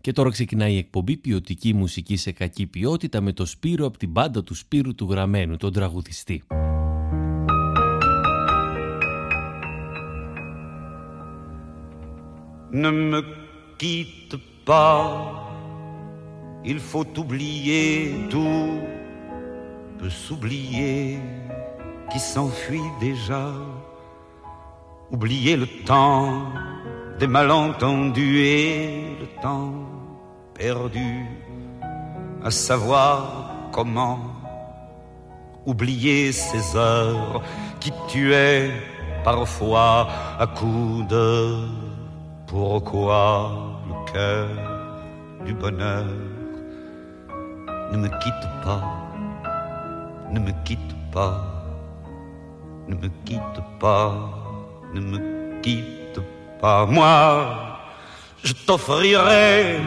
Και τώρα ξεκινάει η εκπομπή ποιοτική μουσική σε κακή ποιότητα με το Σπύρο από την μπάντα του Σπύρου του Γραμμένου, τον τραγουδιστή. Ne me quitte pas, il faut oublier tout, peut s'oublier qui s'enfuit déjà, oublier le temps des malentendus et le temps perdu à savoir comment oublier ces heures qui tuaient parfois à coups de pourquoi le cœur du bonheur ne me quitte pas, ne me quitte pas, ne me quitte pas, ne me quitte pas. Moi, je t'offrirai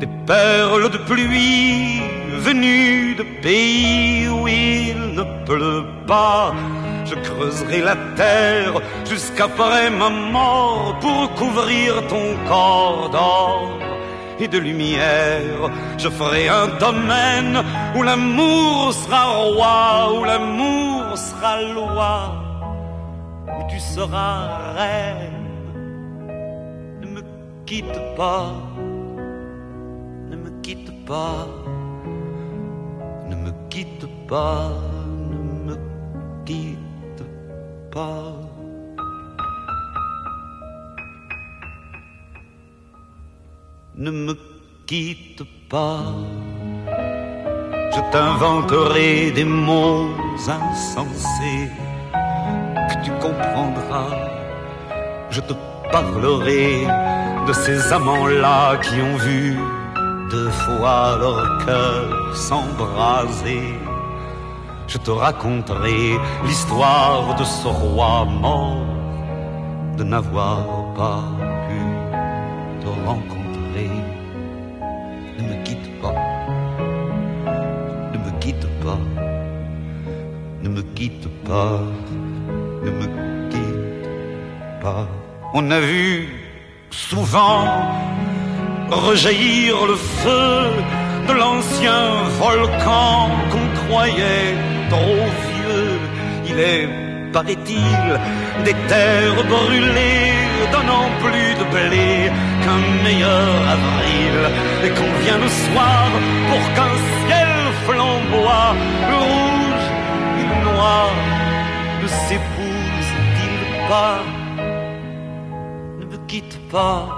des perles de pluie venues de pays où il ne pleut pas. Je creuserai la terre jusqu'après ma mort pour couvrir ton corps d'or et de lumière. Je ferai un domaine où l'amour sera roi, où l'amour sera loi, où tu seras reine. Ne me quitte pas, ne me quitte pas, ne me quitte pas. ne me quitte pas. Je t'inventerai des mots insensés que tu comprendras. Je te parlerai de ces amants-là qui ont vu deux fois leur cœur s'embraser. Je te raconterai l'histoire de ce roi mort de n'avoir pas pu te rencontrer. Ne me quitte pas, ne me quitte pas, ne me quitte pas, ne me quitte pas. On a vu souvent rejaillir le feu de l'ancien volcan qu'on croyait trop vieux. Il est, paraît-il, des terres brûlées donnant plus de blé qu'un meilleur avril. Et qu'on vient le soir pour qu'un ciel flamboie, le rouge et le noir ne s'épousent-ils pas? Ne me quitte pas,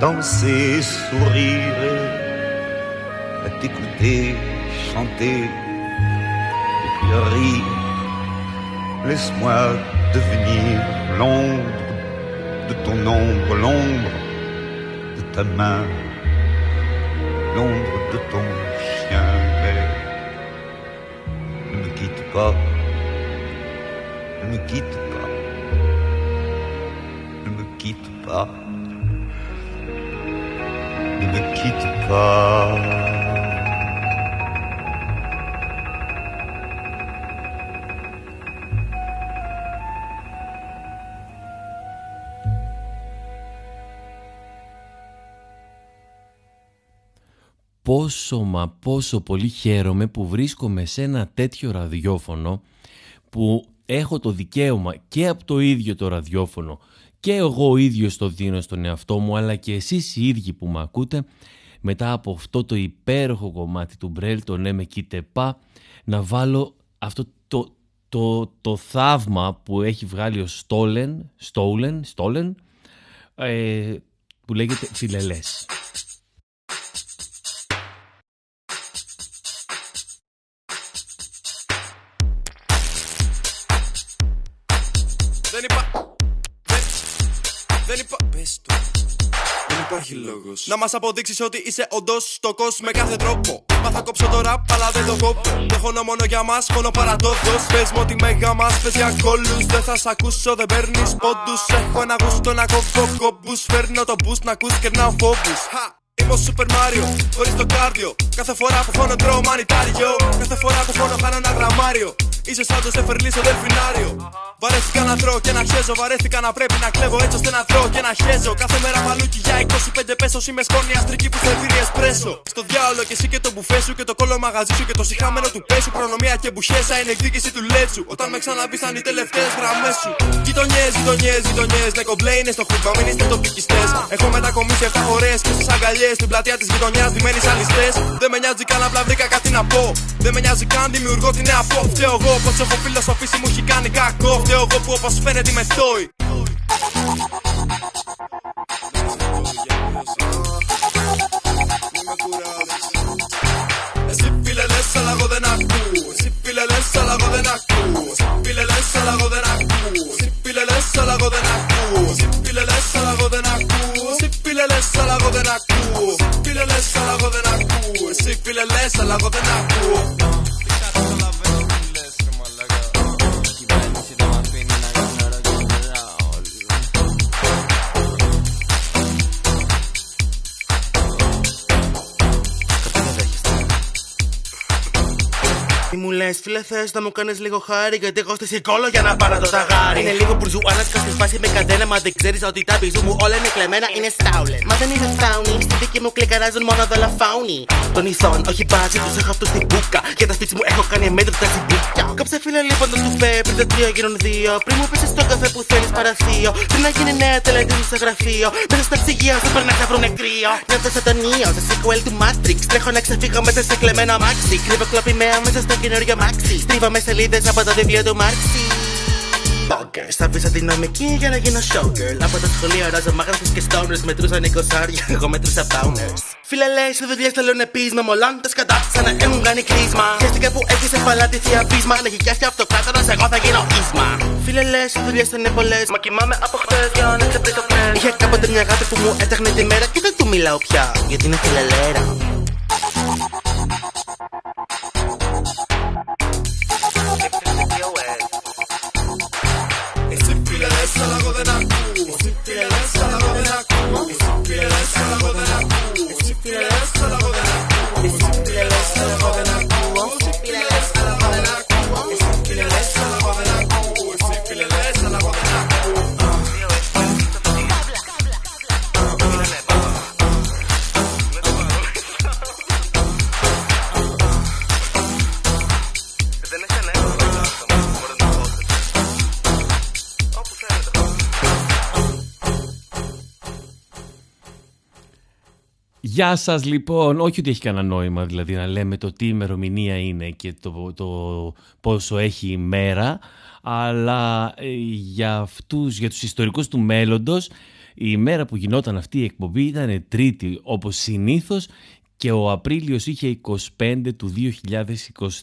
danser, sourire, à t'écouter, chanter et puis rire. Laisse-moi devenir l'ombre de ton ombre, l'ombre de ta main, l'ombre de ton chien. Mais ne me quitte pas, ne me quitte pas, ne me quitte pas, me quitte pas. πόσο μα πόσο πολύ χαίρομαι που βρίσκομαι σε ένα τέτοιο ραδιόφωνο που έχω το δικαίωμα και από το ίδιο το ραδιόφωνο και εγώ ο ίδιος το δίνω στον εαυτό μου αλλά και εσείς οι ίδιοι που με ακούτε μετά από αυτό το υπέροχο κομμάτι του Μπρέλ το «Ναι με πά» να βάλω αυτό το, το, το θαύμα που έχει βγάλει ο Στόλεν, Στόλεν, Στόλεν ε, που λέγεται «Φιλελές». Δεν είπα. Δεν, δεν είπα. Πες το. Δεν υπάρχει λόγος. Να μας αποδείξεις ότι είσαι όντως στοκό με κάθε τρόπο. Μα θα κόψω το ραπ, αλλά δεν το κόβω. Το χώνω μόνο για μας, μόνο παραδόδο. Πες μου ότι μέγα μας πες για κόλου. Δεν θα σ' ακούσω, δεν παίρνεις πόντους. Έχω ένα γούστο να κόβω κόμπους. Φέρνω το boost να ακούς και να φόβου. Είμαι ο Super Mario, χωρίς το κάρδιο. Κάθε φορά που φώνω τρώω μανιτάριο. Κάθε φορά που φώνω χάνω ένα γραμμάριο. Είσαι σαν το σεφερλί στο δελφινάριο. Βαρέθηκα να τρώω και να χέζω. Βαρέθηκα να πρέπει να κλέβω έτσι ώστε να τρώω και να χέζω. Κάθε μέρα μαλούκι για 25 πέσο. Είμαι σκόνη αστρική που σερβίρει εσπρέσο. Στο διάολο και εσύ και το μπουφέ σου και το κόλλο μαγαζί σου και το συχάμενο του πέσου. Προνομία και μπουχέσα είναι εκδίκηση του λέτσου. Όταν με ξαναπεί θα είναι οι τελευταίες γραμμές σου. Γειτονιές, γειτονιές, γειτονιές. Ναι, κομπλέ είναι στο χούπα, μην είστε τοπικιστές. Έχω μετακομίσει 7 φορέ και στι αγκαλιές στην πλατεία της γειτονιάς δημένοι αλιστέ. Δεν με νοιάζει καν απλά βρήκα κάτι να πω. Δεν με νοιάζει καν δημιουργώ τη νέα pop. Φταίω εγώ πω έχω φιλοσοφήσει μου έχει κάνει κακό. Φταίω εγώ που όπως φαίνεται με τόι. Εσύ φίλε λες αλλά εγώ δεν ακούω. Εσύ φίλε λες αλλά εγώ δεν ακούω. Εσύ φίλε λες αλλά εγώ δεν ακούω. Εσύ φίλε λες αλλά εγώ δεν ακούω. Εσύ φίλε λες αλλά εγώ δεν ακούω. Εσύ φίλε λες αλλά εγώ δεν ακούω. Εσύ φίλε λες αλλά εγώ δεν ακούω. Εσύ φίλε λες αλλά εγώ δεν ακούω θες να μου κάνεις λίγο χάρη. Γιατί εγώ στη σηκόλο για να πάρω το ταγάρι. Είναι λίγο μπουρζουάνα στη φάση με καντένα. Μα δεν ξέρεις ότι τα μπιζού μου όλα είναι κλεμμένα. Είναι στάουλες. Μα δεν είναι φάουνι. Στη δική μου κλικαράζουν μόνο δολοφάουνι. Των ηθών, όχι μπάτσι, τους έχω αυτούς στην μπουκα. Για τα σπίτι μου έχω κάνει μέτρητα τσιμπούκια. Κάψε φίλε λοιπόν το στουφέ πριν τα τρία γίνουν δύο. Πριν μου πέσει στο καφέ που θέλεις παραθείο. Πριν να γίνει νέα τελετή στο γραφείο. Μέσα στα ψυγεία σου περνά να βρουνε κρύο. Νιώθω σαν τον Νίο, σε sequel του Matrix. Τρέχω να ξεφύγω μέσα σε κλεμμένα μάξι. Κρύβω κλοπημαία μέσα στο καινούριο μάξι. Στρίβαμε σελίδες από το βιβλίο του Μάρξι. Bonkers, θα βρει αδυναμική για να γίνω showgirl. Από το σχολείο ράζω μάγραφου και stoners μετρούσαν 20 εγώ μετρούσα pounders. Φίλε λέει σε δουλειέ θέλω να πει με μολάν τα σκατά σαν να έχουν κάνει κλείσμα. Χαίστηκα που έχεις σε παλάτι θεία πείσμα. Να γυκιάσει αυτοκράτορας, εγώ θα γίνω ίσμα. Φίλε λέει σε δουλειέ είναι πολλές. Μα κοιμάμαι από χτες για να ξεπρίσω πέρα. Είχε κάποτε μια γάτη που μου έταχνε τη μέρα και δεν του μιλάω πια. Γιατί είναι φιλελέρα. Γεια σας λοιπόν, όχι ότι έχει κανένα νόημα δηλαδή να λέμε το τι ημερομηνία είναι και το, το πόσο έχει η μέρα, αλλά ε, για αυτούς, για τους ιστορικούς του μέλλοντος, η μέρα που γινόταν αυτή η εκπομπή ήταν τρίτη όπως συνήθως και ο Απρίλιος είχε 25 του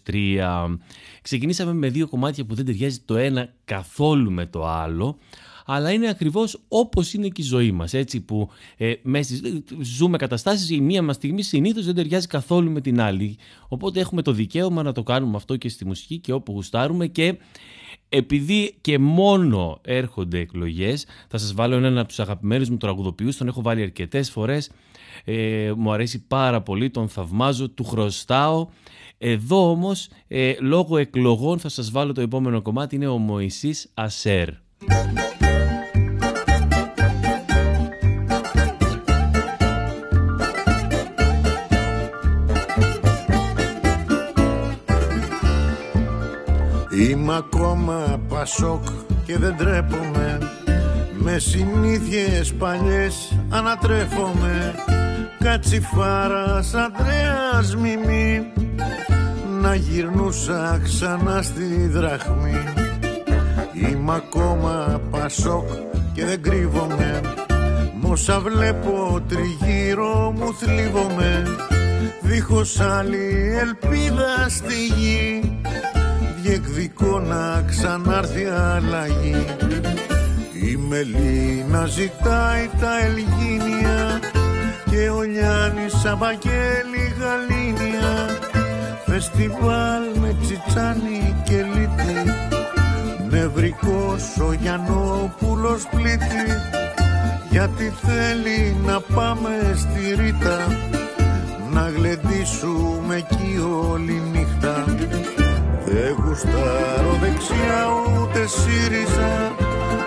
2023. Ξεκινήσαμε με δύο κομμάτια που δεν ταιριάζει το ένα καθόλου με το άλλο, αλλά είναι ακριβώς όπως είναι και η ζωή μας, έτσι που ε, μέσα, στις- ζούμε καταστάσεις, η μία μας στιγμή συνήθως δεν ταιριάζει καθόλου με την άλλη. Οπότε έχουμε το δικαίωμα να το κάνουμε αυτό και στη μουσική και όπου γουστάρουμε και επειδή και μόνο έρχονται εκλογές, θα σας βάλω έναν από τους αγαπημένους μου τραγουδοποιούς, τον έχω βάλει αρκετές φορές, ε, μου αρέσει πάρα πολύ, τον θαυμάζω, του χρωστάω. Εδώ όμως, ε, λόγω εκλογών θα σας βάλω το επόμενο κομμάτι, είναι ο Μωυσής Ασέρ. Είμαι ακόμα Πασόκ και δεν τρέπομαι. Με συνήθειες παλιές ανατρέφομαι. Κατσιφάρας Ανδρέας Μιμή. Να γυρνούσα ξανά στη δραχμή. Είμαι ακόμα Πασόκ και δεν κρύβομαι. Μ' όσα βλέπω τριγύρω μου θλίβομαι. Δίχως άλλη ελπίδα στη γη διεκδικώ να ξανάρθει αλλαγή. Η Μελίνα ζητάει τα Ελγίνια και ο Λιάννης Σαβαγγέλη Γαλήνια. Φεστιβάλ με τσιτσάνι και λίτη Νευρικός ο Γιαννόπουλος πλήτη. Γιατί θέλει να πάμε στη Ρίτα να γλεντήσουμε εκεί όλη νύχτα δεν γουστάρω δεξιά ούτε ΣΥΡΙΖΑ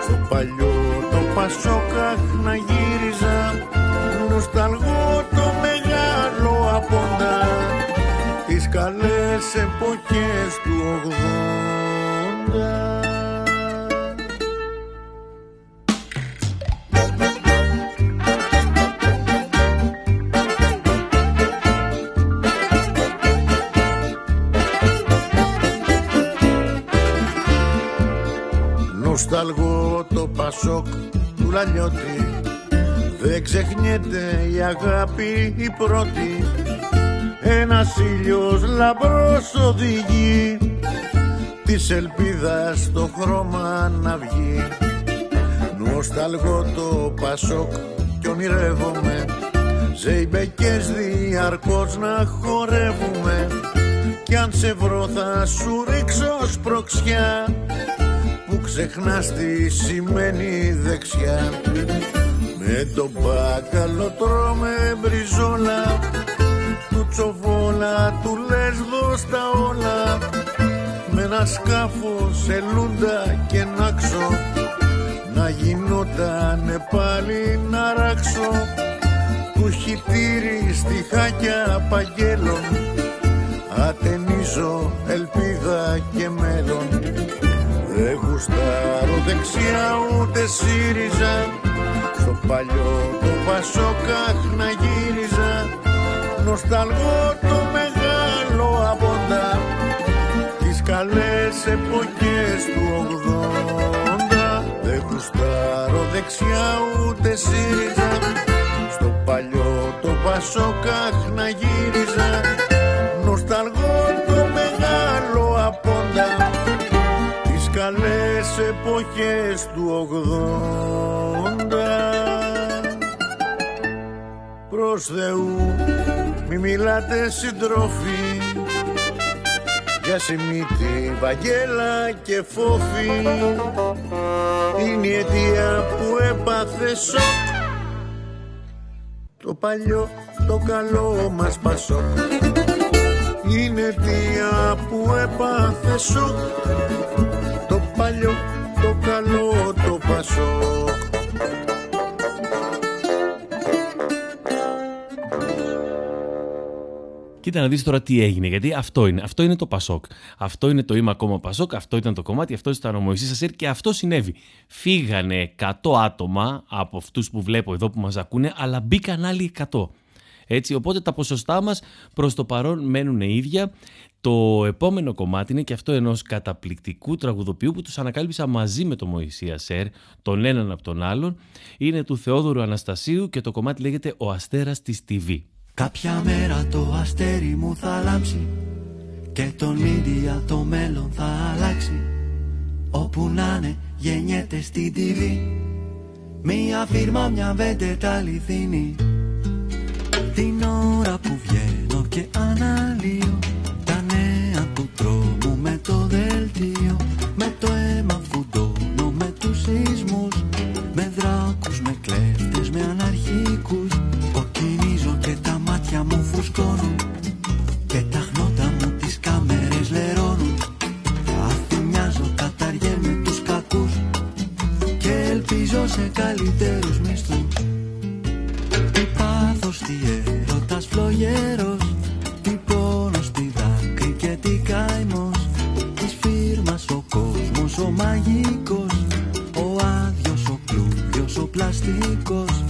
στο παλιό το Πασόκαχ να γύριζα. Νοσταλγώ το μεγάλο απόντα. Τις καλές εποχές του 80 νοσταλγώ το Πασόκ του Λαλιώτη Δεν ξεχνιέται η αγάπη η πρώτη. Ένας ήλιος λαμπρός οδηγεί Της ελπίδας στο χρώμα να βγει. Νοσταλγώ το Πασόκ κι ονειρεύομαι. Ζεϊμπεκές διαρκώς να χορεύουμε. Κι αν σε βρω θα σου ρίξω σπροξιά που ξεχνάς τι σημαίνει δεξιά. Με τον μπάκαλο τρώμε μπριζόλα του τσοβόλα του λες δώσ' όλα. Με ένα σκάφο σε λούντα και νάξω να γινότανε πάλι να ράξω. Του χιτήρι στη χάκια παγγέλων ατενίζω ελπίδα και μέλλον. δεν γουστάρω δεξιά ούτε ΣΥΡΙΖΑ Στο παλιό το Πασόκαχ να γύριζα Νοσταλγώ το μεγάλο απόντα Τις καλές εποχές του 80 Δεν γουστάρω δεξιά ούτε ΣΥΡΙΖΑ Στο παλιό το Πασόκαχ να γύριζα καλές εποχές του 80 Προς Θεού μη μιλάτε συντρόφοι για Σιμίτη, Βαγγέλα και Φόφη. Είναι η αιτία που έπαθε σοκ το παλιό το καλό μας πασό. Είναι αιτία που έπαθε σοκ παλιό το καλό το Πασόκ Κοίτα να δεις τώρα τι έγινε, γιατί αυτό είναι, αυτό είναι το Πασόκ. Αυτό είναι το είμαι ακόμα Πασόκ, αυτό ήταν το κομμάτι, αυτό ήταν ο Μωυσής Ασέρ και αυτό συνέβη. Φύγανε 100 άτομα από αυτούς που βλέπω εδώ που μας ακούνε, αλλά μπήκαν άλλοι 100. Έτσι, οπότε τα ποσοστά μας προς το παρόν μένουν ίδια. Το επόμενο κομμάτι είναι και αυτό ενός καταπληκτικού τραγουδοποιού που τους ανακάλυψα μαζί με τον Μωυσία Σέρ, τον έναν από τον άλλον. Είναι του Θεόδωρου Αναστασίου και το κομμάτι λέγεται «Ο Αστέρας της TV». Κάποια μέρα το αστέρι μου θα λάμψει και τον μύδια το μέλλον θα αλλάξει όπου να είναι γεννιέται στην TV Μία φίρμα, μια βέντετα αληθινή Την ώρα που βγαίνω και αναλύω του τρόμου με το δελτίο Με το αίμα φουντώνω με τους σεισμούς Με δράκους, με κλέφτες, με αναρχικούς. Κοκκινίζω και τα μάτια μου φουσκώνουν Και τα χνότα μου τις κάμερες λερώνουν. Αθυμιάζω, καταργέμαι τους κακούς Και ελπίζω σε καλύτερους μισθούς Τι πάθος, τι έρωτας φλογέρος ο μαγικός Ο άδειος, ο πλούδιος, ο πλαστικός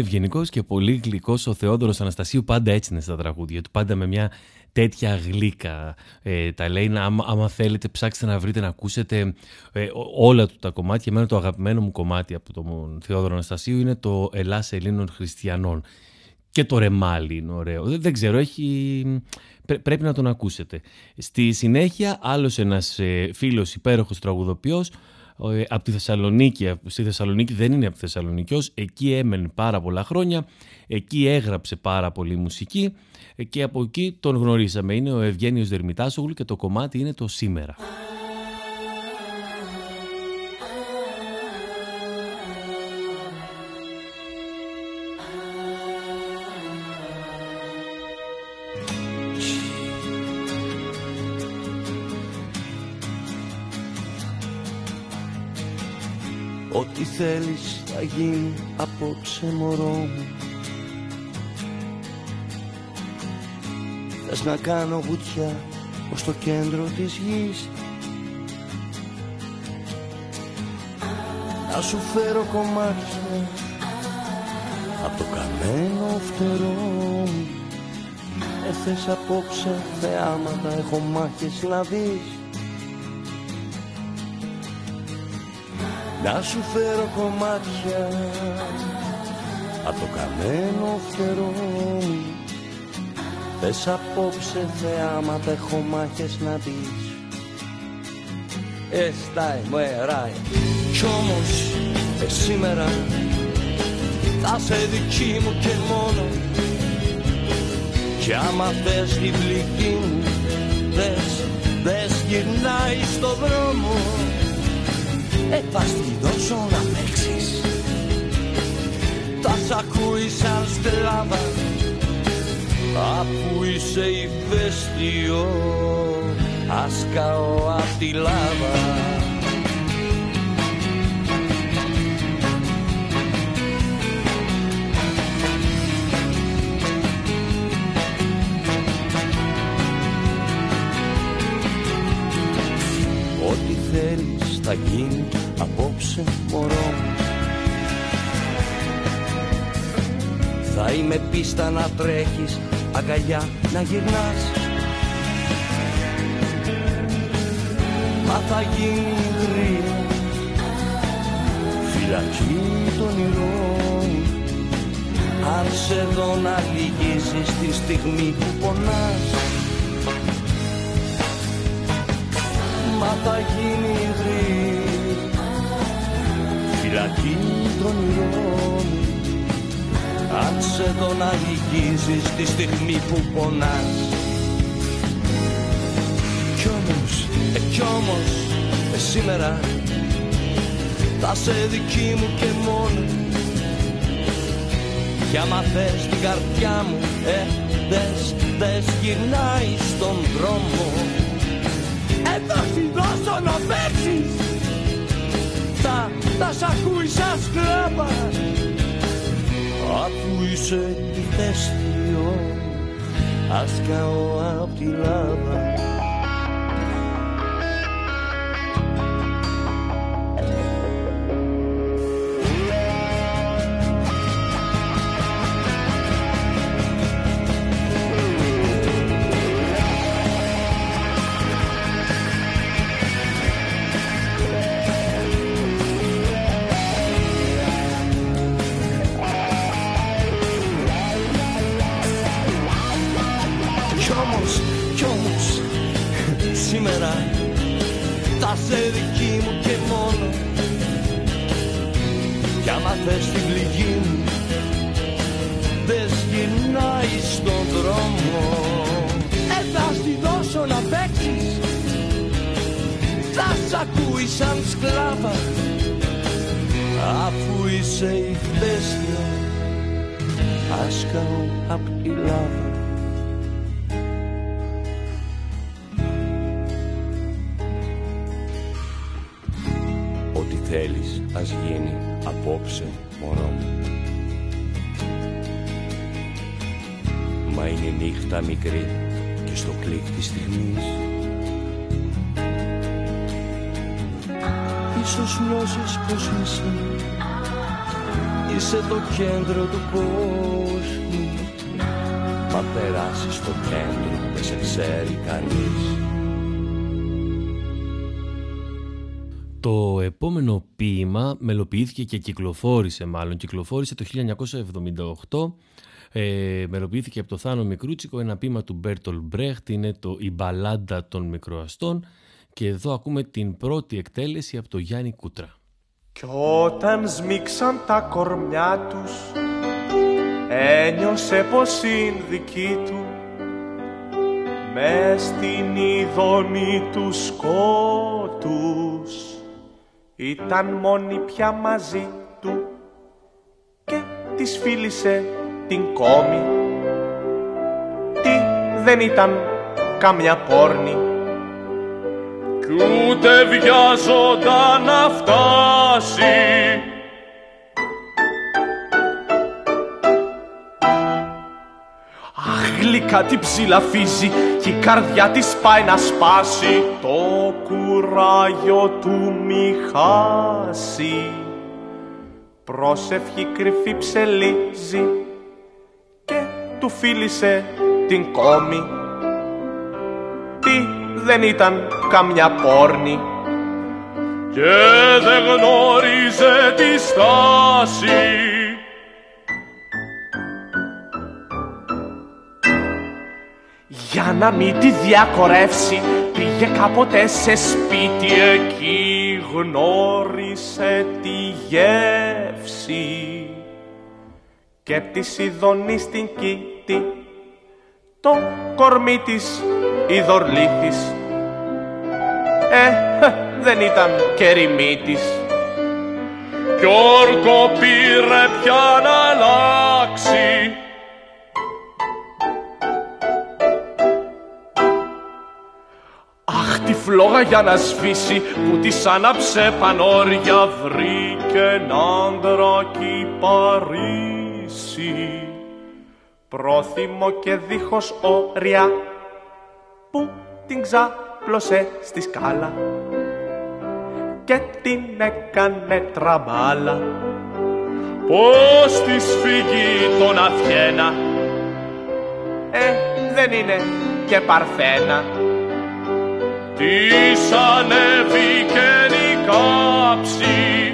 ευγενικός και πολύ γλυκός ο Θεόδωρος Αναστασίου. Πάντα έτσι είναι στα τραγούδια του. Πάντα με μια τέτοια γλύκα ε, τα λέει. Να, άμα, άμα θέλετε, ψάξτε να βρείτε να ακούσετε ε, ό- όλα του τα κομμάτια. Εμένα το αγαπημένο μου κομμάτι από τον Θεόδωρο Αναστασίου είναι το Ελλάς Ελλήνων Χριστιανών. Και το ρεμάλι είναι ωραίο. Δεν, δεν ξέρω, έχει... πρέ- πρέπει να τον ακούσετε. Στη συνέχεια, άλλος ένας ε, φίλος υπέροχος τραγουδοποιός, ε, από τη Θεσσαλονίκη, στη Θεσσαλονίκη δεν είναι από τη Θεσσαλονίκη, ως, εκεί έμενε πάρα πολλά χρόνια, εκεί έγραψε πάρα πολύ μουσική ε, και από εκεί τον γνωρίσαμε. Είναι ο Ευγένιος Δερμητάσογλου και το κομμάτι είναι το «Σήμερα». Θέλεις θα γίνει απόψε μωρό μου. Θες να κάνω βουτιά ως το κέντρο της γης. Να σου φέρω κομμάτια από το καμένο φτερό μου. Ε, θες απόψε θεάματα, έχω μάχες να δεις Να σου φέρω κομμάτια από το καμένο φτερό μου Θες απόψε θεάματα, έχω μάχες να δεις Estai muerai Κι όμως ε, σήμερα θα σε δική μου και μόνο. Κι άμα θες την πληγή μου Δες, δες γυρνάει στο δρόμο Ε, θα στη δώσω να παίξεις. Θα σ' ακούει σαν σκλάβα Αφού είσαι ηφαίστειο Ας καώ απ' τη λάβα πίστα να τρέχεις, αγκαλιά να γυρνάς. Μα θα γίνει γρήγορα φυλακή των ηρών Αν σε δω να λυγίσεις τη στιγμή που πονάς. Μα θα γίνει γρήγορα φυλακή των ηρών αν σε δω να λυγίζεις τη στιγμή που πονάς. Κι όμως, ε, κι όμως, ε, σήμερα θα σε δική μου και μόνο Κι άμα θες την καρδιά μου, ε, δες, δες γυρνάει στον δρόμο. Ε, θα σου δώσω να παίξεις. Θα, θα σ' ακούει σαν σκλάβα Αφού είσαι ηφαίστειο Ας καώ απ' τη λάβα νιώσεις πως είσαι. Είσαι το κέντρο του κόσμου. Μα περάσεις στο κέντρο δεν σε ξέρει κανείς. Το επόμενο ποίημα μελοποιήθηκε και κυκλοφόρησε μάλλον, κυκλοφόρησε το 1978 ε, μελοποιήθηκε από το Θάνο Μικρούτσικο ένα ποίημα του Μπέρτολ Μπρέχτ είναι το «Η μπαλάντα των μικροαστών» και εδώ ακούμε την πρώτη εκτέλεση από το Γιάννη Κούτρα. Κι όταν σμίξαν τα κορμιά τους ένιωσε πως είναι δική του. Μες στην ειδονή του σκότους. Ήταν μόνη πια μαζί του και της φίλησε την κόμη. Τι δεν ήταν καμιά πόρνη Κι ούτε βιάζοντα να φτάσει. Αχ, γλυκά τη ψηλαφίζει κι η καρδιά της πάει να σπάσει. Το κουράγιο του μη χάσει. Πρόσευχη κρυφή ψελίζει και του φίλησε την κόμη. Τι δεν ήταν καμιά πόρνη. Και δεν γνώριζε τη στάση. Για να μην τη διακορεύσει πήγε κάποτε σε σπίτι εκεί γνώρισε τη γεύση. Και τη ειδονή στην κήτη το κορμί της ειδωρλήθης ε, δεν ήταν και ρημίτης κι όρκο πήρε πια να αλλάξει. Αχ τη φλόγα για να σβήσει που της άναψε πανόρια βρήκε έναν άντρα κι Παρίσι. Πρόθυμο και δίχως όρια που την ξάπλωσε στη σκάλα και την έκανε τραμπάλα. Πως της φύγει τον Αθιένα; Ε, δεν είναι και παρθένα. Της ανέβηκε η κάψη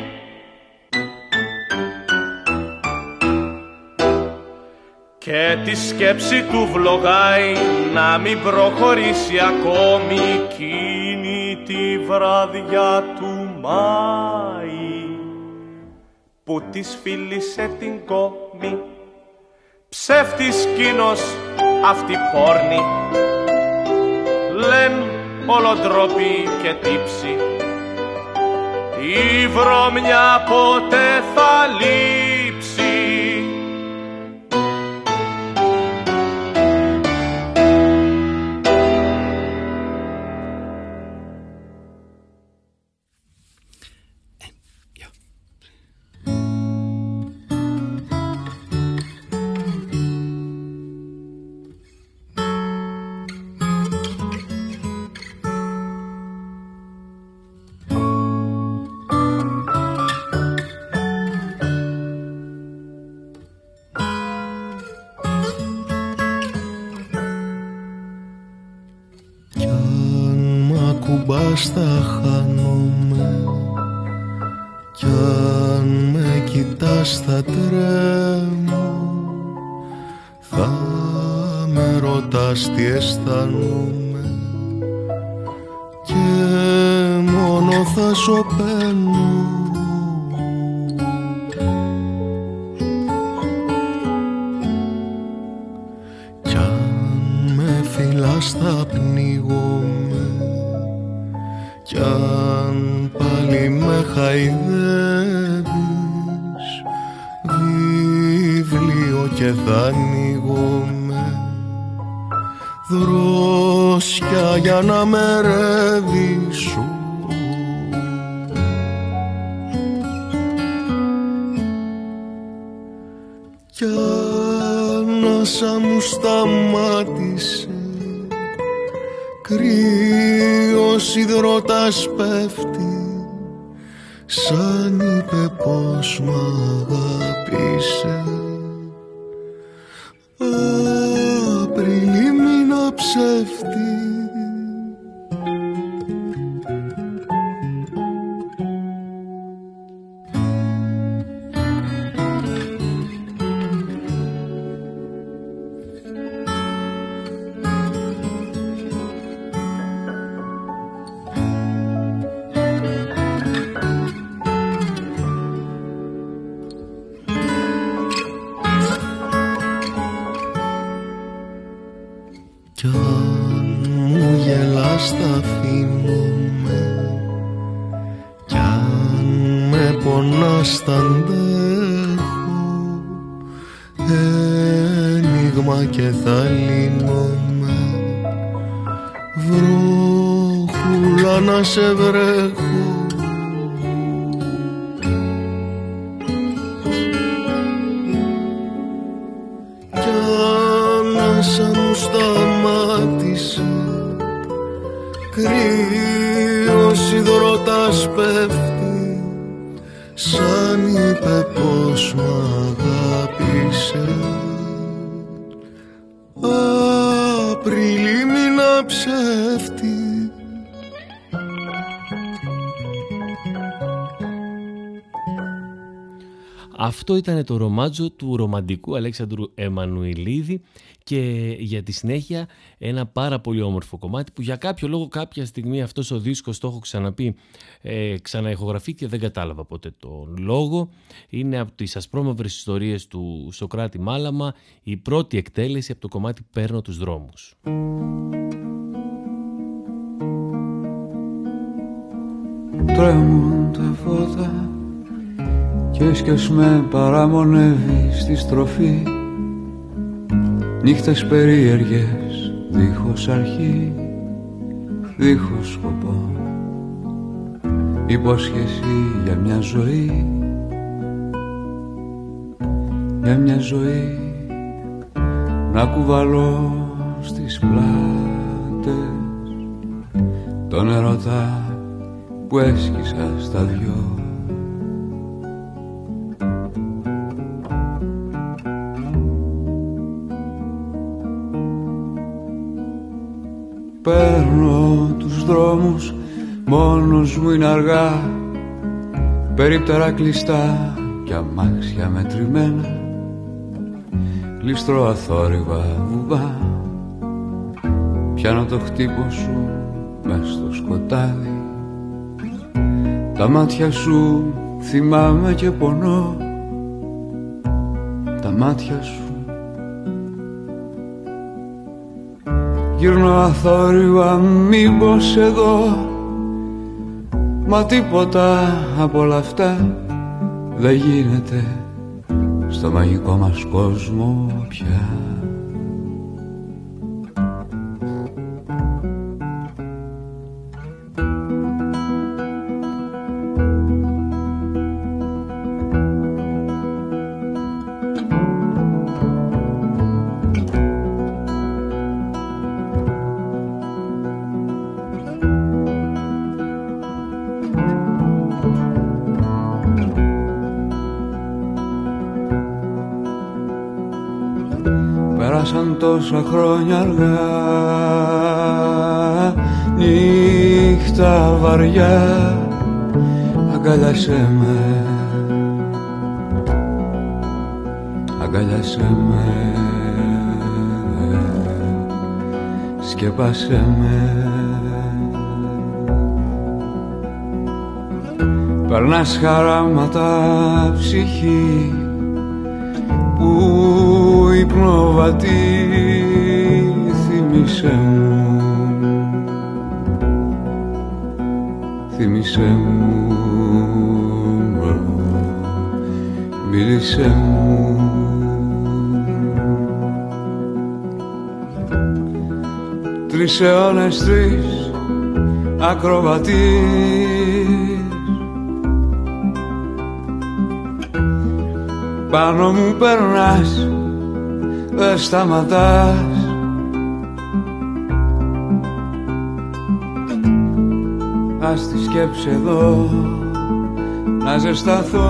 Και τη σκέψη του βλογάει να μην προχωρήσει ακόμη εκείνη τη βράδια του Μάη που της φίλησε την κόμη. Ψεύτης κίνος αυτή πόρνη λεν ολοτροπή και τύψη. Η βρωμιά ποτέ θα λείψει χάνομαι Κι αν με κοιτάς θα τρέμω. Θα με ρωτάς τι αισθάνομαι. Και μόνο θα σωπαίνω Κι αν με φυλάς θα πνίγομαι Κι αν πάλι με χαϊδεύεις Βιβλίο και θα ανοίγομαι Δρόσια για να με ρεβίσω Κι ανάσα μου σταμάτησε Κρύος υδρότας πέφτει Σαν είπε πως μ' αγάπησε. Απρίλη μήνα ψεύτη Βρόχουλα να σε βρέχω. Κι ανάσα μου σταμάτησε. Κρύος υδρότας πέφτει. Σαν είπε πως μ' Αυτό ήταν το ρομάτζο του ρομαντικού Αλέξανδρου Εμμανουηλίδη και για τη συνέχεια ένα πάρα πολύ όμορφο κομμάτι που για κάποιο λόγο κάποια στιγμή αυτός ο δίσκος το έχω ξαναπεί ε, ξαναεχογραφεί και δεν κατάλαβα ποτέ τον λόγο. Είναι από τις ασπρόμαυρες ιστορίες του Σοκράτη Μάλαμα η πρώτη εκτέλεση από το κομμάτι «Παίρνω τους δρόμους». Τρέμουν τα φώτα κι έσκες με παραμονεύει στη στροφή. Νύχτες περίεργες δίχως αρχή Δίχως σκοπό. Υπόσχεση για μια ζωή. Για μια ζωή Να κουβαλώ στις πλάτες Τον ερωτά που έσκυσα στα δυο Παίρνω τους δρόμους Μόνος μου είναι αργά. Περίπτερα κλειστά Κι αμάξια μετρημένα Λίστρο αθόρυβα βουβά Πιάνω το χτύπο σου Μες στο σκοτάδι. Τα μάτια σου θυμάμαι και πονώ. Τα μάτια σου Γύρνω αθόρυβα μήπως εδώ. Μα τίποτα από όλα αυτά δεν γίνεται Στο μαγικό μας κόσμο πια χρόνια αργά Νύχτα βαριά Αγκαλιάσέ με. Αγκαλιάσέ με. Σκεπάσέ με. Περνάς χαράματα ψυχή που υπνοβατεί θύμισε μου. Θύμισε μου. Μίλησε μου. Τρεις αιώνες τρεις ακροβατείς Πάνω μου περνάς Δεν σταματάς Ας τη σκέψη εδώ Να ζεσταθώ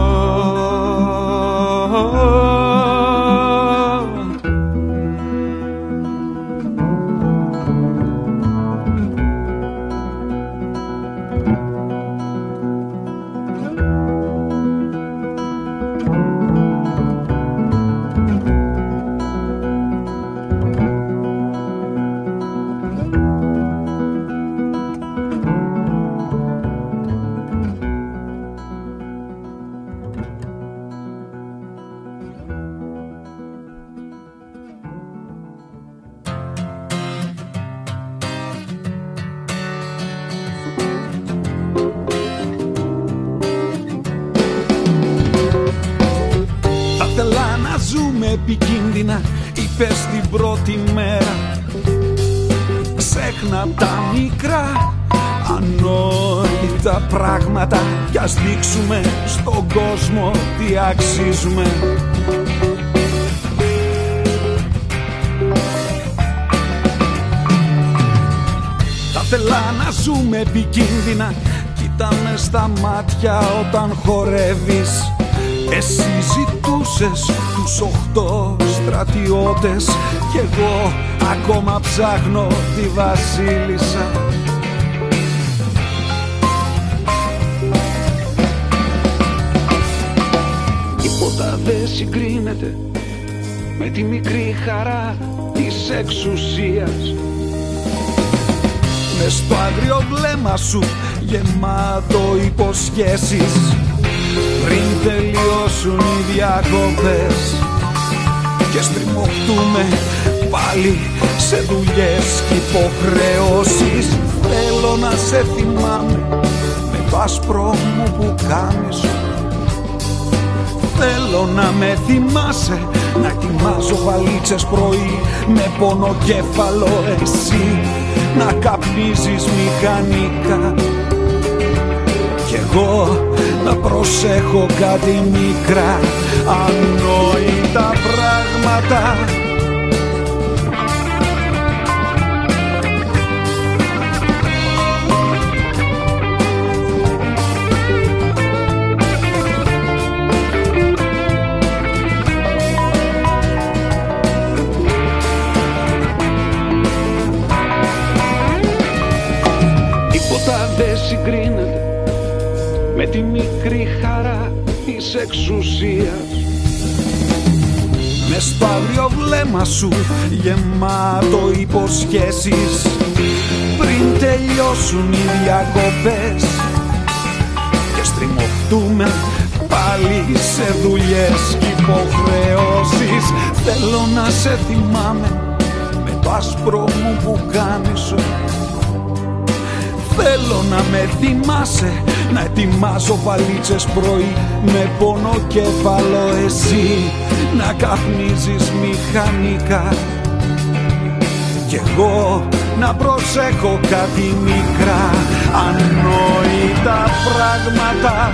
στρατιώτες Κι εγώ ακόμα ψάχνω τη βασίλισσα. Συγκρίνεται με τη μικρή χαρά της εξουσίας. Μες στο άγριο βλέμμα σου γεμάτο υποσχέσεις. Πριν τελειώσουν οι διακοπές και στριμωχτούμε πάλι σε δουλειές και υποχρεώσεις. Θέλω να σε θυμάμαι με το άσπρο μου που κάνεις. Θέλω να με θυμάσαι Να ετοιμάζω βαλίτσες πρωί Με πονοκέφαλο εσύ. Να καπνίζεις μηχανικά. Κι εγώ να προσέχω κάτι μικρά Ανόητα πράγματα. Τη μικρή χαρά της εξουσίας μες στο άγριο βλέμμα σου γεμάτο υποσχέσεις. Πριν τελειώσουν οι διακοπές και στριμωχτούμε πάλι σε δουλειές και υποχρεώσεις. Θέλω να σε θυμάμαι με το άσπρο μου που κάνεις Θέλω να με θυμάσαι Να ετοιμάζω βαλίτσες πρωί Με πόνο κεφαλό εσύ Να καπνίζεις μηχανικά. Κι εγώ να προσέχω κάτι μικρά Ανόητα πράγματα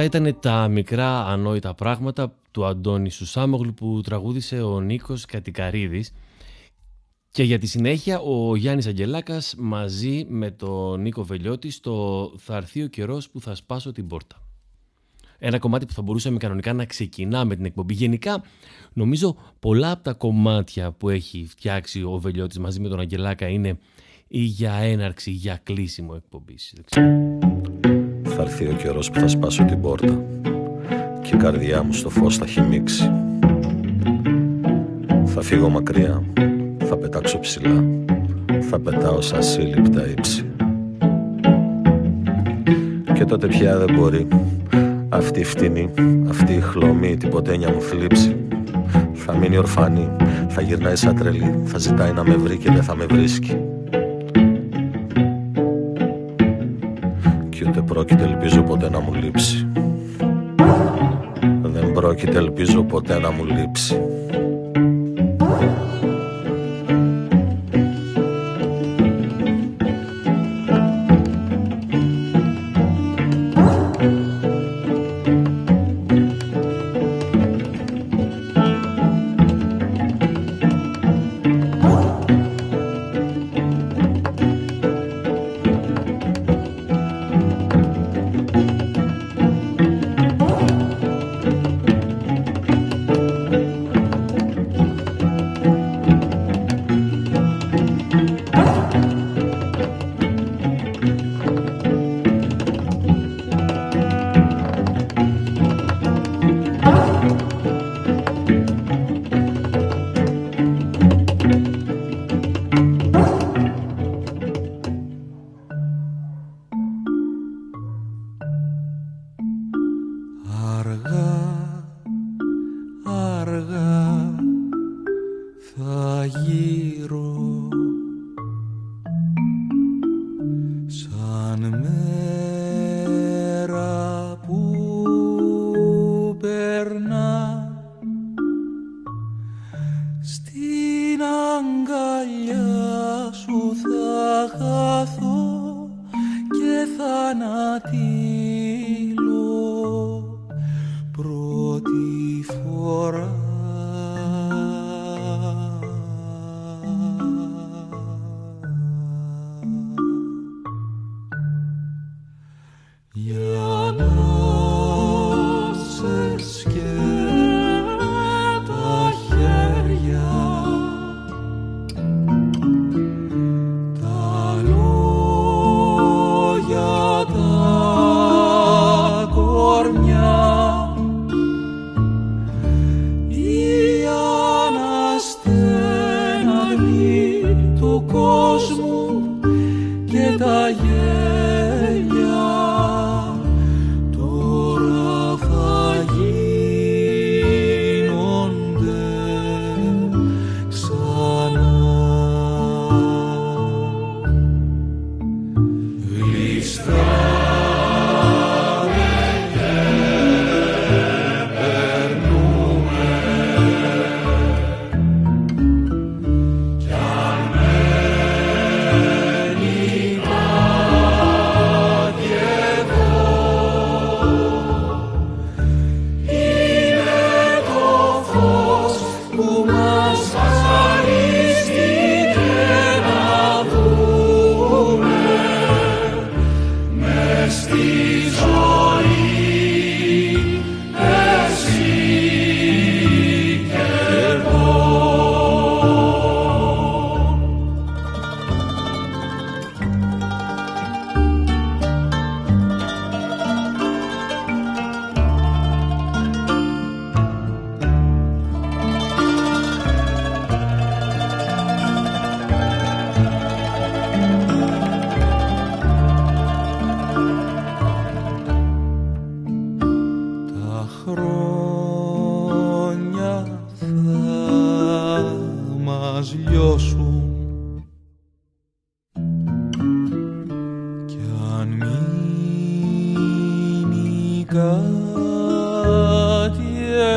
Αυτά ήταν τα μικρά ανόητα πράγματα του Αντώνη Σουσάμογλου που τραγούδισε ο Νίκος Κατικαρίδης και για τη συνέχεια ο Γιάννης Αγγελάκας μαζί με τον Νίκο Βελιώτη στο «Θα έρθει ο καιρός που θα σπάσω την πόρτα». Ένα κομμάτι που θα μπορούσαμε κανονικά να ξεκινάμε την εκπομπή. Γενικά, νομίζω πολλά από τα κομμάτια που έχει φτιάξει ο Βελιώτης μαζί με τον Αγγελάκα είναι ή για έναρξη ή για κλείσιμο εκπομπής. Θα έρθει ο καιρός που θα σπάσω την πόρτα και η καρδιά μου στο φως θα χυμίξει. Θα φύγω μακριά, θα πετάξω ψηλά, θα πετάω σαν σύλληπτα ύψη. Και τότε πια δεν μπορεί αυτή η φτηνή, αυτή η χλωμή, την ποτένια μου θλίψη. Θα μείνει ορφανή, θα γυρνάει σαν τρελή, θα ζητάει να με βρει και δεν θα με βρίσκει. Και ούτε πρόκειται ελπίζω ποτέ να μου λείψει. Δεν πρόκειται ελπίζω ποτέ να μου λείψει.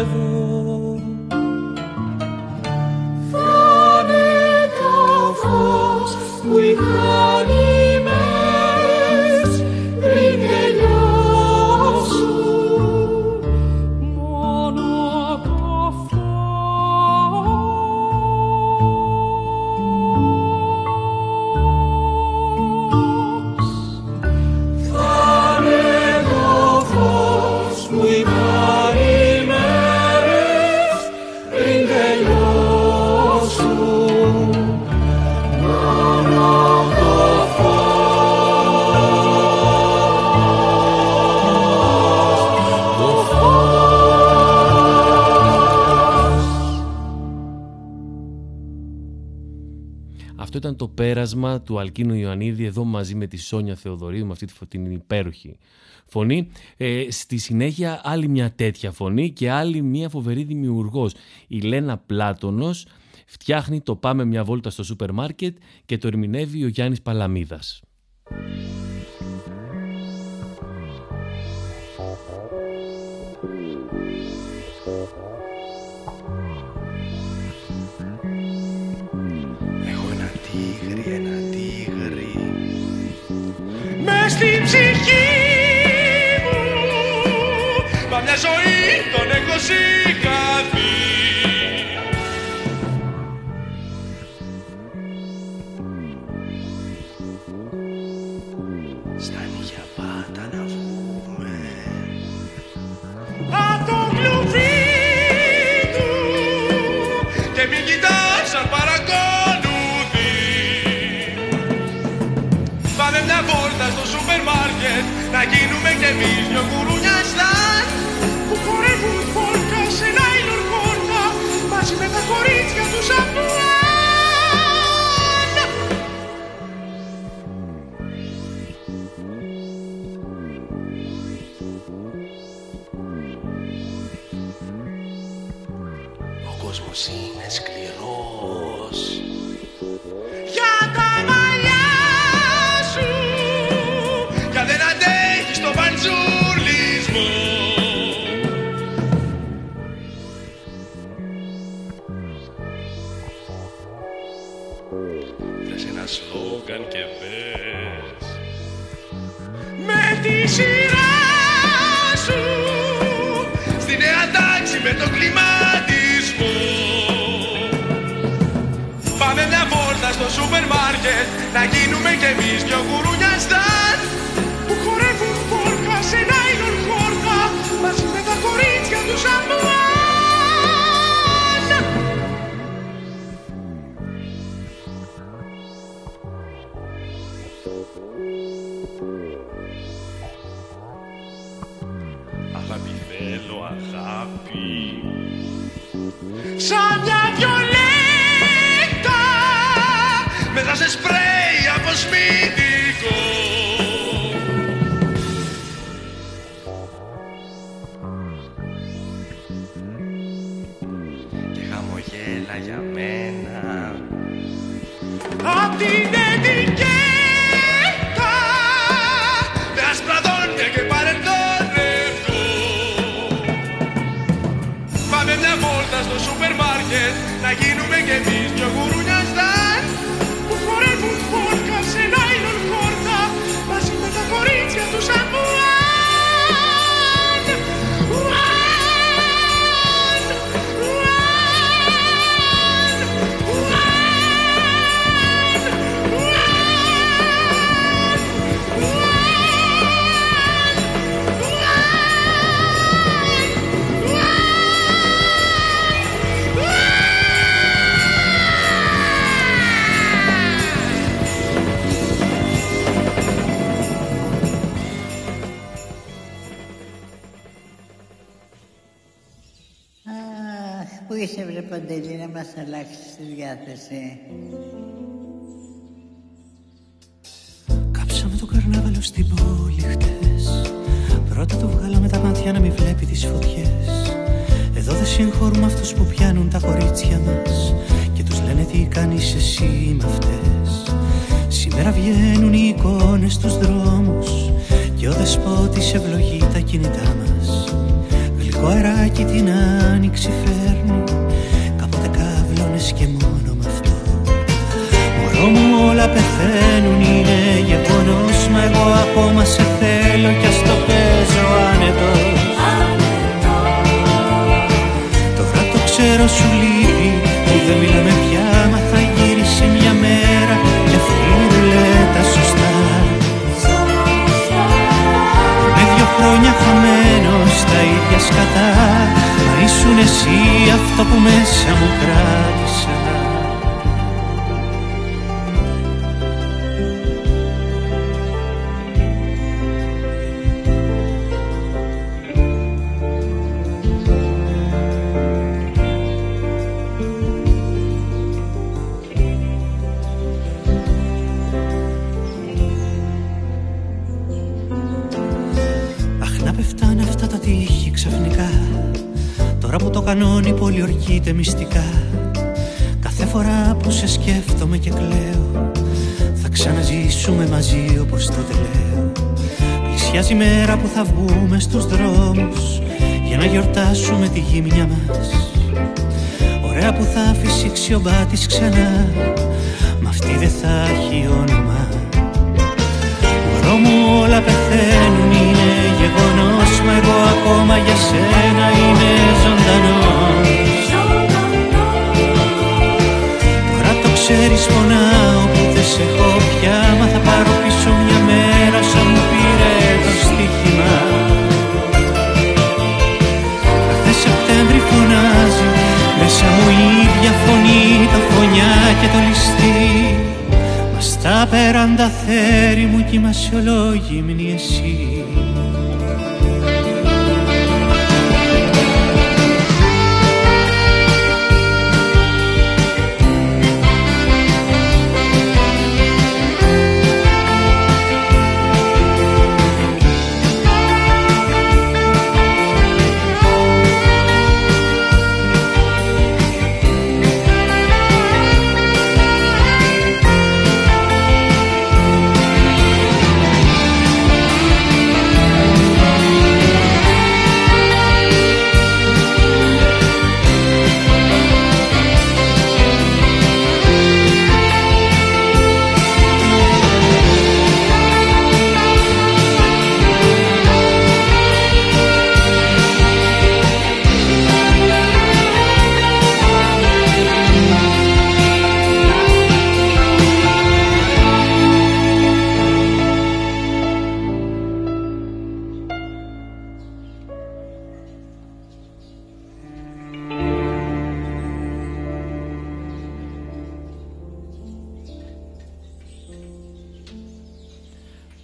vous. Πέρασμα του Αλκίνου Ιωαννίδη εδώ μαζί με τη Σόνια Θεοδωρίου με αυτή την υπέροχη φωνή. Ε, στη συνέχεια άλλη μια τέτοια φωνή και άλλη μια φοβερή δημιουργός. Η Λένα Πλάτωνος φτιάχνει το «Πάμε μια βόλτα στο σούπερ μάρκετ» και το ερμηνεύει ο Γιάννης Παλαμίδας. Μες στην ψυχή μου. Μα μια ζωή τον έχω σηκαθεί Seviz, meu guru στην πόλη χτες. Πρώτα το βγάλαμε τα μάτια να μην βλέπει τις φωτιές. Εδώ δεν συγχωρούμε αυτούς που πιάνουν τα κορίτσια μας Και τους λένε τι κάνεις εσύ με αυτές. Σήμερα βγαίνουν οι εικόνες στους δρόμους Και ο δεσπότης ευλογεί τα κινητά μας. Γλυκό αεράκι την άνοιξη φέρνει Κάποτε κάβλωνες και μόνο με αυτό Μωρό μου όλα πεθαίνουν είναι γεγονός Μα εγώ ακόμα σε θέλω κι ας το παίζω άνετο Τώρα το ξέρω σου λείπει που δεν μιλάμε πια Μα θα γυρίσει μια μέρα κι αυτή μου λέει τα σωστά. Με δυο χρόνια χαμένος στα ίδια σκατά Μα ήσουν εσύ αυτό που μέσα μου κράτησα κανόνι πολιορκείται μυστικά. Κάθε φορά που σε σκέφτομαι και κλαίω Θα ξαναζήσουμε μαζί όπως τότε λέω. Πλησιάζει η μέρα που θα βγούμε στους δρόμους Για να γιορτάσουμε τη γύμνια μας. Ωραία που θα φυσήξει ο μπάτης ξανά Μα αυτή δεν θα έχει όνομα. Μωρό μου όλα πεθαίνουν. είναι γεγονός Μα εγώ ακόμα για σένα είμαι ζωντανός. Τώρα το ξέρεις πονάω που δεν σε έχω πια Μα θα πάρω πίσω μια μέρα σαν μου πήρε το στοίχημα. Κάθε Σεπτέμβρη φωνάζει μέσα μου η ίδια φωνή το φωνιά και το ληστή. Μας στα πέραντα θέρι μου κοιμάσαι ολόγυμνη εσύ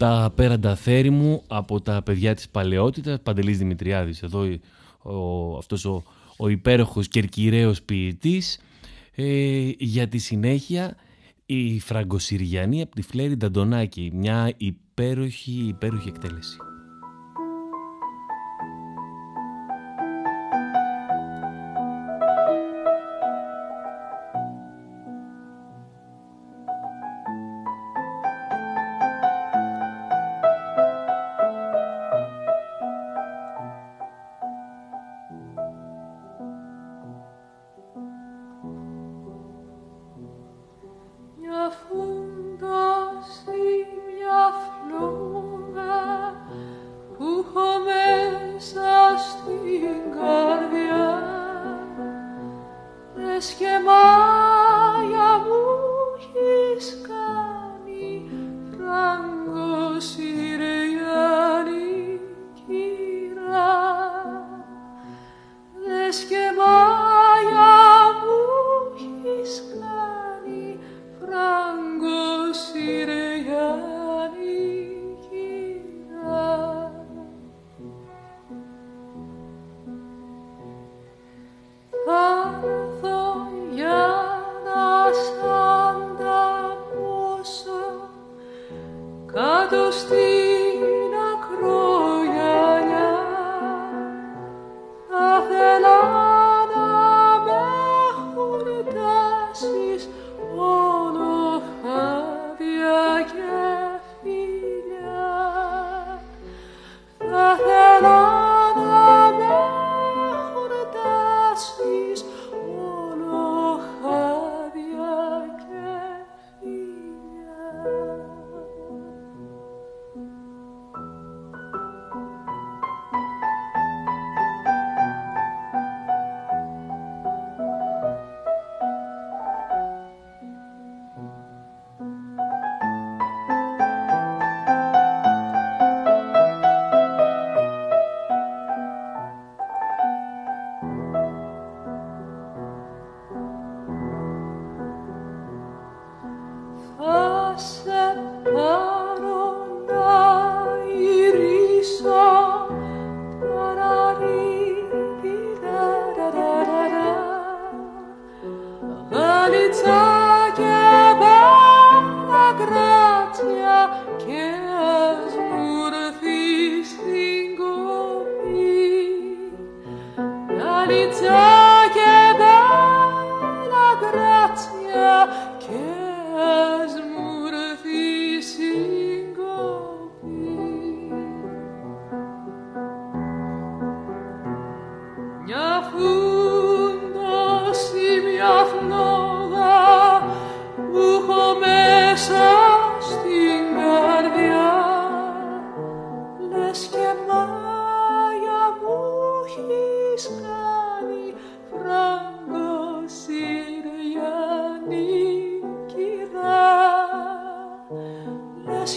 τα πέραντα θέρη μου από τα παιδιά της παλαιότητας, Παντελής Δημητριάδης, εδώ ο, αυτός ο, ο υπέροχος κερκυραίος ποιητής, ε, για τη συνέχεια η Φραγκοσυριανή από τη Φλέρη Νταντονάκη, μια υπέροχη, υπέροχη εκτέλεση.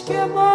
και μας.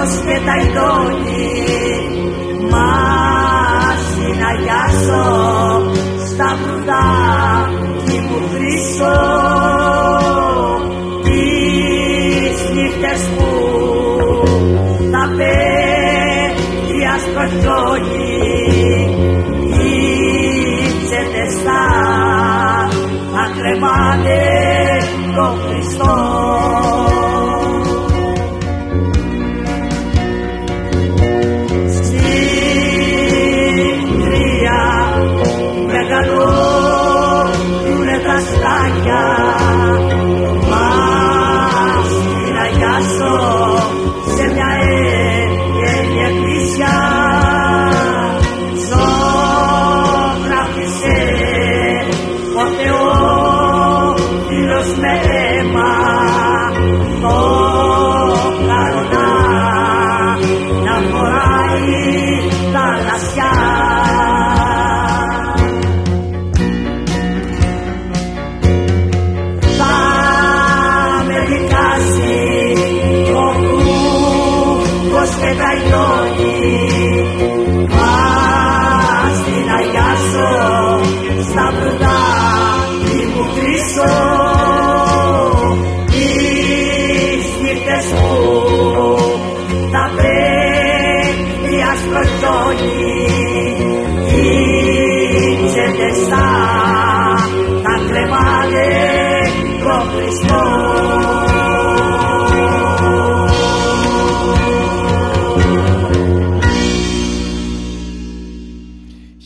Κούκος και τα ειδώνει. Μας συναγιάσω στα βρουδά χρυσό τις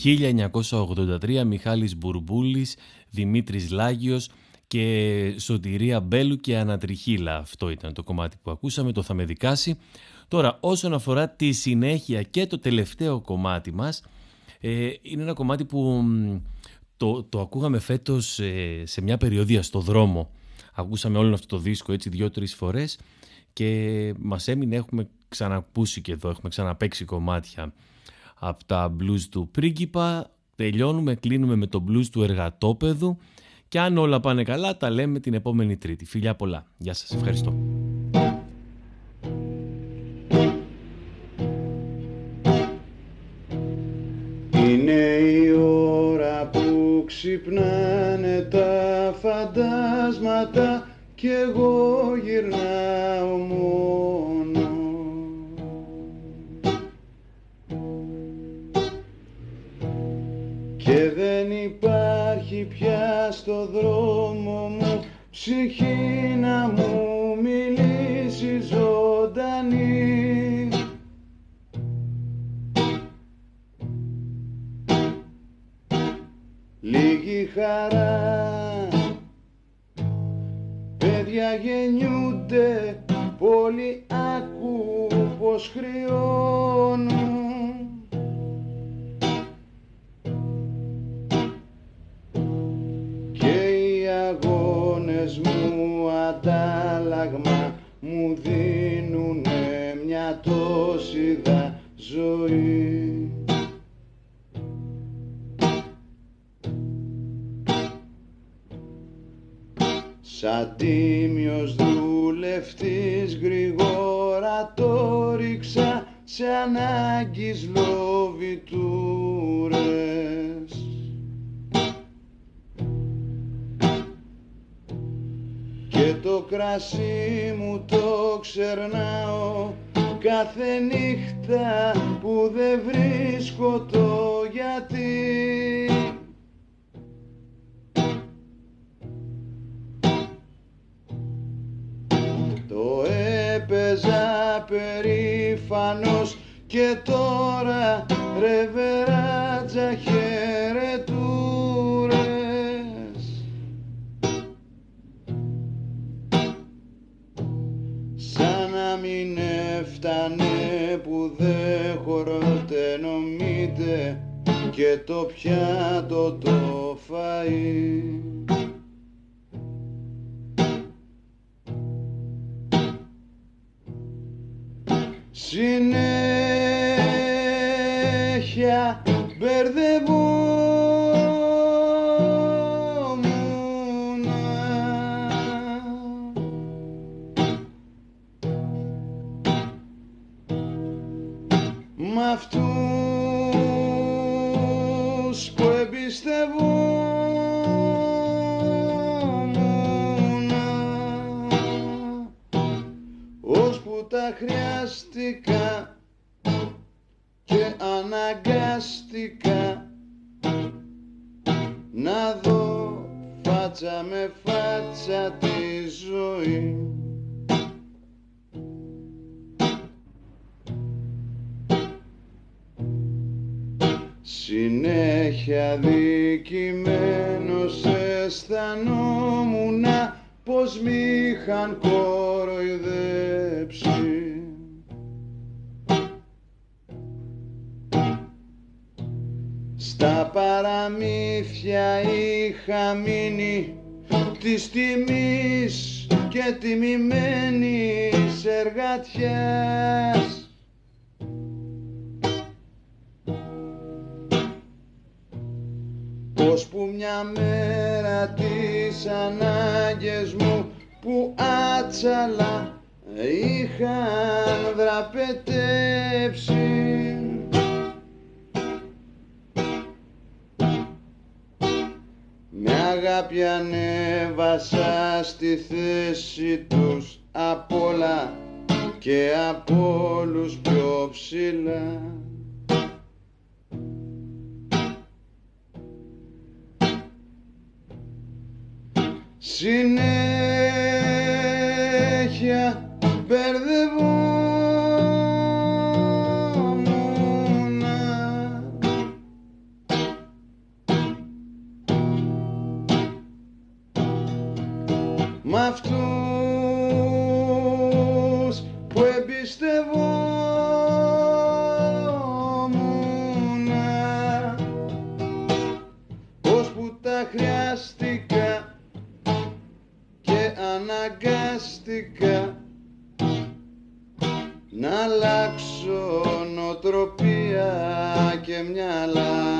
...1983 Μιχάλης Μπουρμπούλης, Δημήτρης Λάγιος και Σωτηρία Μπέλου και Ανατριχίλα. Αυτό ήταν το κομμάτι που ακούσαμε, το θα με δικάσει. Τώρα όσον αφορά τη συνέχεια και το τελευταίο κομμάτι μας... Ε, είναι ένα κομμάτι που το, το ακούγαμε φέτος ε, σε μια περιοδία στο δρόμο. Ακούσαμε όλο αυτό το δίσκο έτσι δύο-τρεις φορές και μας έμεινε, έχουμε ξαναπούσει και εδώ, έχουμε ξαναπέξει κομμάτια από τα blues του πρίγκιπα. Τελειώνουμε, κλείνουμε με το blues του εργατόπεδου και αν όλα πάνε καλά τα λέμε την επόμενη τρίτη. Φιλιά πολλά. Γεια σας, ευχαριστώ. Είναι η ώρα που ξυπνάνε τα φαντάσματα κι εγώ γυρνάω μόνος στο δρόμο ψυχή να μου μιλήσει ζωντανή. Λίγη χαρά Παιδιά γεννιούνται Πολύ άκου πως χρειώνουν αντάλλαγμα μου δίνουνε μια τόση δα ζωή. Σαν τίμιος δουλευτής γρήγορα το ρίξα σε ανάγκης λοβιτούρες το κρασί μου το ξερνάω. Κάθε νύχτα που δεν βρίσκω το γιατί. Το έπαιζα περήφανος και τώρα ρεβεράτζα χαιρετούρες έφτανε που δεν χορτενομείται και το πιάτο το φαΐ. Συνέχεια μπερδευόμουν αναγκάστηκα να δω φάτσα με φάτσα τη ζωή. Συνέχεια δικημένος αισθανόμουν πως μ' είχαν κοροϊδέψει παραμύθια είχα μείνει. Της τιμής και τιμημένης εργατιάς. Πως που μια μέρα τις ανάγκες μου που άτσαλα είχαν δραπετεύσει αγάπη ανέβασα στη θέση τους απ' όλα και από όλους πιο ψηλά. Συνέχεια αναγκάστηκα να αλλάξω νοοτροπία και μυαλά